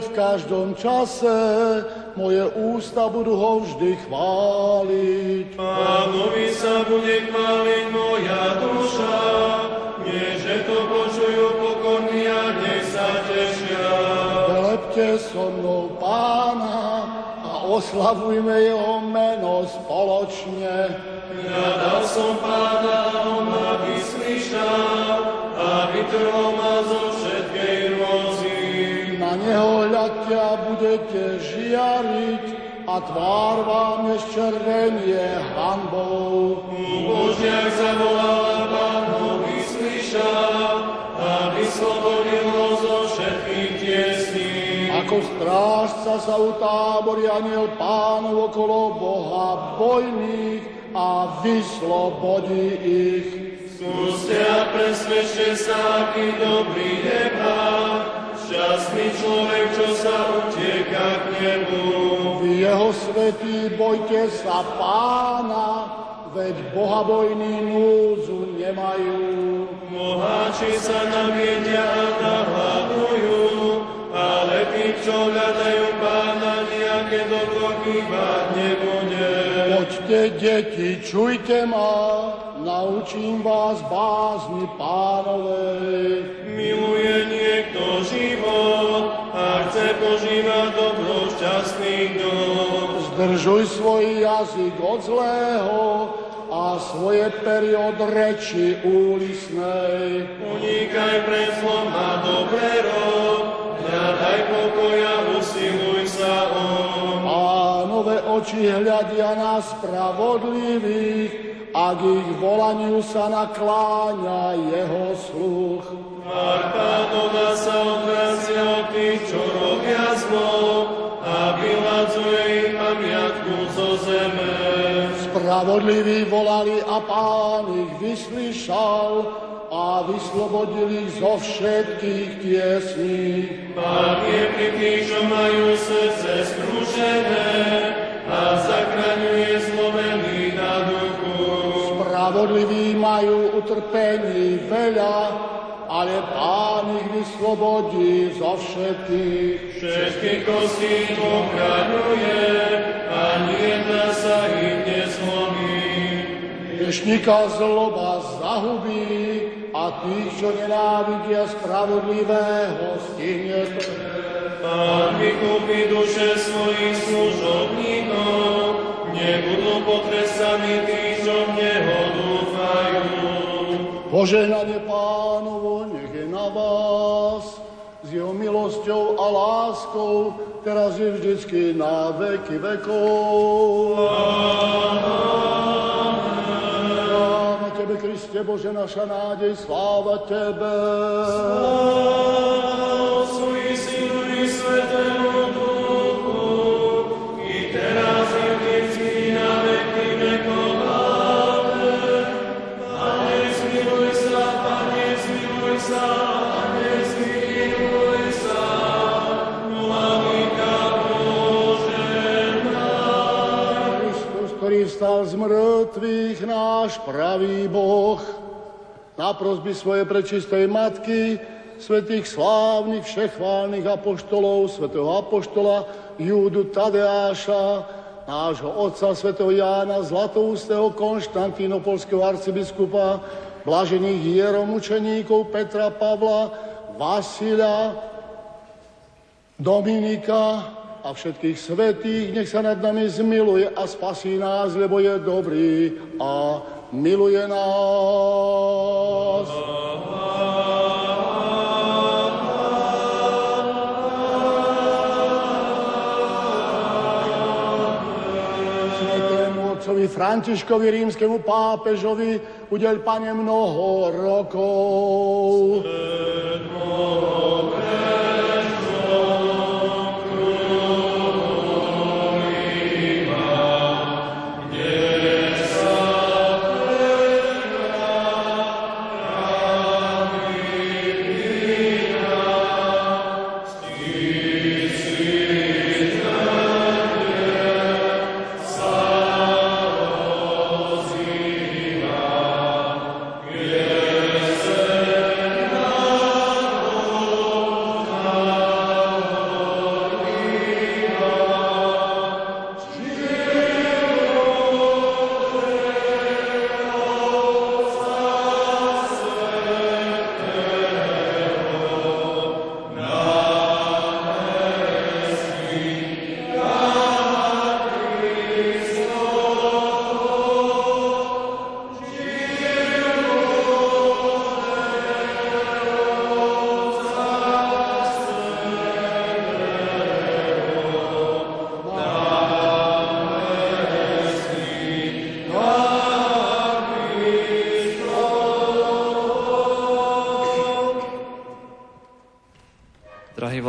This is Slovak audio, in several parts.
v každom čase, moje ústa budú ho vždy chváliť. Pánovi sa bude chváliť moja duša, nie že to počujú pokorní a nech sa tešia. Velepte so mnou pána a oslavujme jeho meno spoločne. Hľadal som pána, on ma vyslyšal a vytrhol ma zo budete žiariť a tvár vám neščervenie hanbou. U Božiak zavolala pán ho vyslyšal a vyslobodil ho zo všetkých tiesní. Ako strážca sa utáborí aniel pánov okolo Boha bojných a vyslobodí ich. Skúste a presvedčte sa, aký dobrý je Pán, šťastný človek, čo sa utieka k nebu. Vy jeho svetí bojte sa pána, veď bohabojní núzu nemajú. Moháči sa naviedia a nahladujú, ale tí, čo hľadajú Pána, nejaké dokroky mať nebude. Poďte, deti, čujte ma, naučím vás bázni pánovej. Miluje život a chce požívať dobro šťastných dom. Zdržuj svoj jazyk od zlého a svoje pery od reči úlisnej. Unikaj pred zlom a dobre rob, hľadaj pokoja, usiluj sa o. Pánové oči hľadia na spravodlivých, ak ich volaniu sa nakláňa jeho sluch. Tvár pánova sa od tých, čo robia zlo a vyladzuje ich pamiatku zo zeme. Spravodliví volali a pán ich vyslyšal a vyslobodil ich zo všetkých tiesní. Pán je pri tých, čo majú srdce skrušené a zachraňuje. Spravodliví majú utrpení veľa, ale pán ich vyslobodí zo všetkých. Všetky kosti ochraňuje a jedna sa ich nezlomí. Dnešníka zloba zahubí a tých, čo nenávidia spravodlivého, stihne Pán vykúpi duše svojich služobníkov, nebudú potrestaní tí, Požehnanie pánovo nech je na vás s jeho milosťou a láskou, teraz je vždycky na veky vekov. Sláva Tebe, Kriste Bože, naša nádej, sláva Tebe. Otcu na prosby svojej prečistej matky, svetých slávnych všechválnych apoštolov, svetého apoštola Júdu Tadeáša, nášho otca svetého Jána Zlatoustého Konštantínopolského arcibiskupa, blažených hieromučeníkov Petra Pavla, Vasila, Dominika a všetkých svetých, nech sa nad nami zmiluje a spasí nás, lebo je dobrý a miluje nás. Svetému otcovi Františkovi, rímskemu pápežovi, udeľ, pane, mnoho rokov.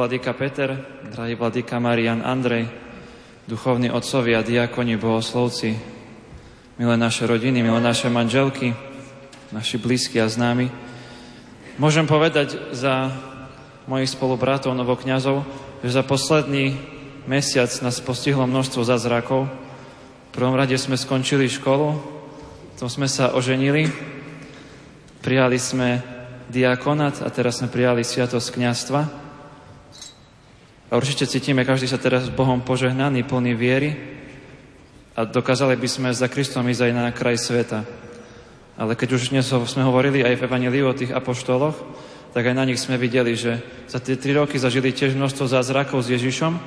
Vladyka Peter, drahý vladyka Marian Andrej, duchovní otcovia, diakoni, bohoslovci, milé naše rodiny, milé naše manželky, naši blízki a známi. Môžem povedať za mojich spolubratov, novokňazov, že za posledný mesiac nás postihlo množstvo zázrakov. V prvom rade sme skončili školu, potom sme sa oženili, prijali sme diakonát a teraz sme prijali sviatosť kniazstva. A určite cítime, každý sa teraz Bohom požehnaný, plný viery a dokázali by sme za Kristom ísť aj na kraj sveta. Ale keď už dnes sme hovorili aj v Evangeliu o tých apoštoloch, tak aj na nich sme videli, že za tie tri roky zažili tiež množstvo zázrakov s Ježišom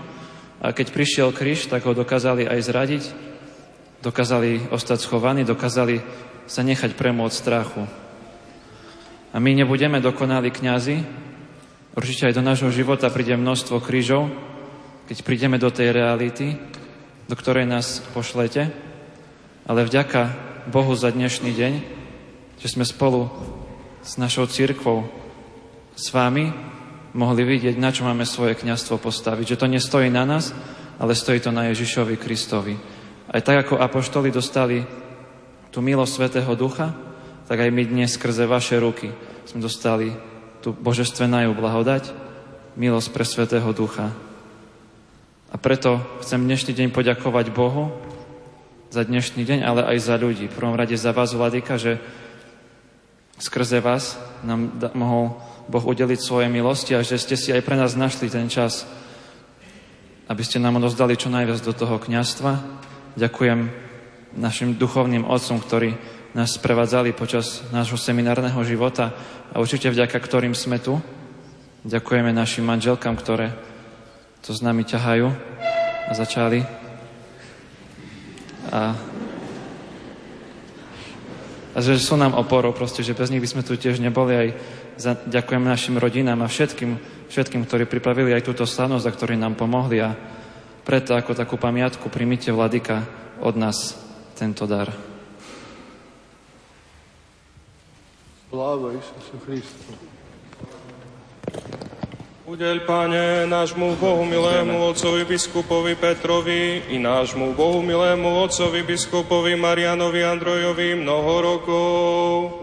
a keď prišiel kríž, tak ho dokázali aj zradiť, dokázali ostať schovaní, dokázali sa nechať premôcť strachu. A my nebudeme dokonali kňazi, určite aj do nášho života príde množstvo krížov, keď prídeme do tej reality, do ktorej nás pošlete, ale vďaka Bohu za dnešný deň, že sme spolu s našou církvou s vami mohli vidieť, na čo máme svoje kňastvo postaviť. Že to nestojí na nás, ale stojí to na Ježišovi Kristovi. Aj tak, ako apoštoli dostali tú milosť Svetého Ducha, tak aj my dnes skrze vaše ruky sme dostali tú božestvenú blahodať, milosť pre Svetého Ducha. A preto chcem dnešný deň poďakovať Bohu za dnešný deň, ale aj za ľudí. V prvom rade za vás, Vladika, že skrze vás nám mohol Boh udeliť svoje milosti a že ste si aj pre nás našli ten čas, aby ste nám odozdali čo najviac do toho kňastva. Ďakujem našim duchovným otcom, ktorí nás sprevádzali počas nášho seminárneho života a určite vďaka ktorým sme tu. Ďakujeme našim manželkám, ktoré to s nami ťahajú a začali. A a že sú nám oporou, proste, že bez nich by sme tu tiež neboli aj za, ďakujem našim rodinám a všetkým, všetkým, ktorí pripravili aj túto slavnosť a ktorí nám pomohli a preto ako takú pamiatku primite vladyka od nás tento dar. Sláva Isusu Christu. Udeľ, Pane, nášmu Bohu milému Otcovi biskupovi Petrovi i nášmu Bohu milému Otcovi biskupovi Marianovi Androjovi mnoho rokov.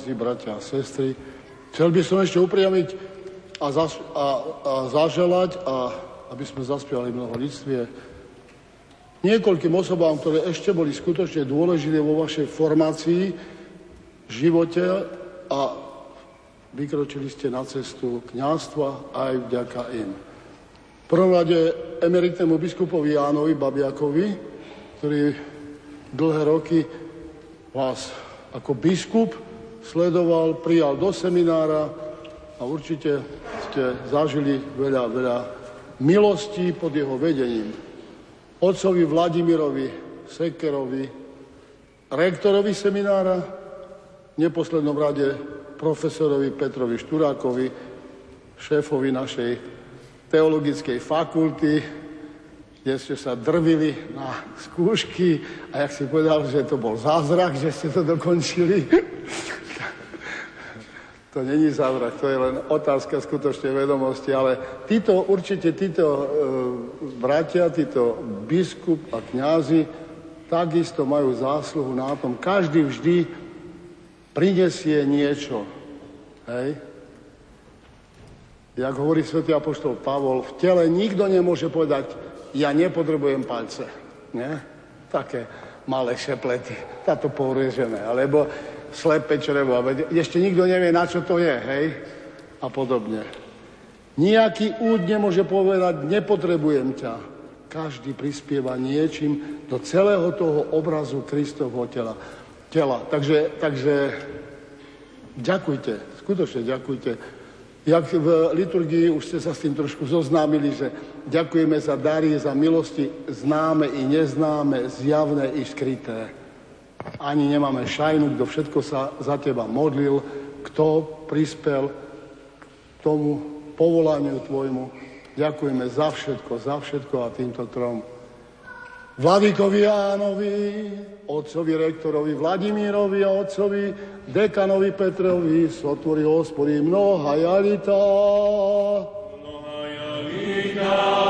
Novokňazi, bratia a sestry. Chcel by som ešte upriamiť a, zaš- a, a zaželať, a, aby sme zaspievali mnoho listvie, niekoľkým osobám, ktoré ešte boli skutočne dôležité vo vašej formácii, živote a vykročili ste na cestu kňastva aj vďaka im. V prvom rade emeritnému biskupovi Jánovi Babiakovi, ktorý dlhé roky vás ako biskup sledoval, prijal do seminára a určite ste zažili veľa, veľa milostí pod jeho vedením. Otcovi Vladimirovi Sekerovi, rektorovi seminára, v neposlednom rade profesorovi Petrovi Šturákovi, šéfovi našej teologickej fakulty, kde ste sa drvili na skúšky a jak si povedal, že to bol zázrak, že ste to dokončili. To není zázrak, to je len otázka skutočne vedomosti, ale títo, určite títo e, bratia, títo biskup a kňazi takisto majú zásluhu na tom. Každý vždy prinesie niečo. Hej? Jak hovorí svätý apoštol Pavol, v tele nikto nemôže povedať, ja nepotrebujem palce. Nie? Také malé šeplety. Táto porežeme. Alebo slepe črevo. A ešte nikto nevie, na čo to je, hej? A podobne. Nejaký úd nemôže povedať, nepotrebujem ťa. Každý prispieva niečím do celého toho obrazu Kristovho tela. tela. Takže, takže ďakujte, skutočne ďakujte. Jak v liturgii už ste sa s tým trošku zoznámili, že ďakujeme za dary, za milosti známe i neznáme, zjavné i skryté. Ani nemáme šajnu, kto všetko sa za teba modlil, kto prispel k tomu povolaniu tvojmu. Ďakujeme za všetko, za všetko a týmto trom. Vladikovi Jánovi, otcovi rektorovi Vladimírovi a otcovi dekanovi Petrovi, sotvorí hospodí mnoha jalita. Mnoha jalita.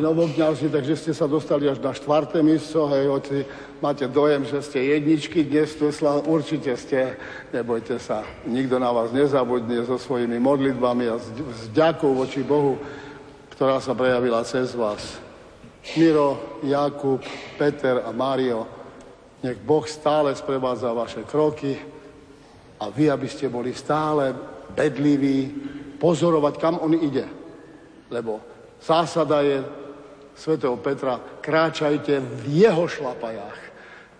Novokňazi, takže ste sa dostali až na štvrté miesto, hej, hoci máte dojem, že ste jedničky dnes tu určite ste, nebojte sa, nikto na vás nezabudne so svojimi modlitbami a s ďakou voči Bohu, ktorá sa prejavila cez vás. Miro, Jakub, Peter a Mário, nech Boh stále sprevádza vaše kroky a vy, aby ste boli stále bedliví, pozorovať, kam on ide. Lebo zásada je svätého Petra, kráčajte v jeho šlapajách.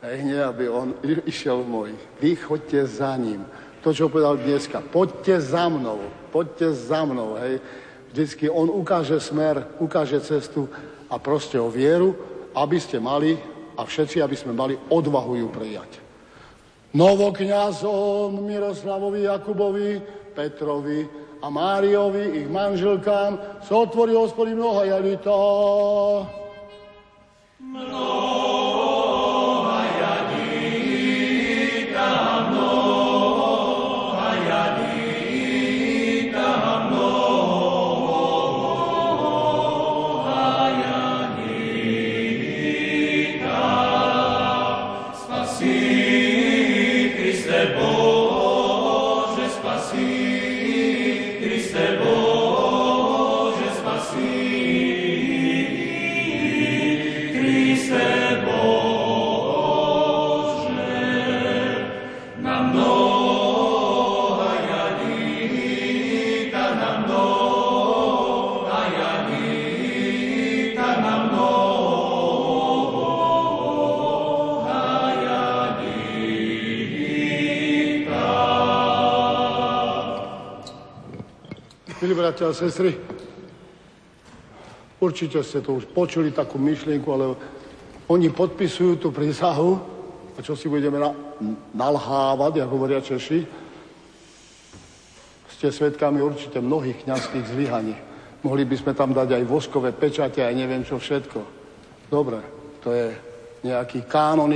Hej, nie, aby on išiel v môj. Vy chodte za ním. To, čo povedal dneska. Poďte za mnou. Poďte za mnou. Hej. Vždycky on ukáže smer, ukáže cestu a proste o vieru, aby ste mali a všetci, aby sme mali odvahu ju prijať. Novokňazom Miroslavovi Jakubovi, Petrovi, a Máriovi, ich manželkám, sa otvorí hospodin mnoha jalita. Mnoha bratia a sestry, určite ste to už počuli, takú myšlienku, ale oni podpisujú tú prísahu, a čo si budeme na, nalhávať, ako hovoria Češi, ste svetkami určite mnohých kniazských zlyhaní. Mohli by sme tam dať aj voskové pečate, aj neviem čo všetko. Dobre, to je nejaký kánonický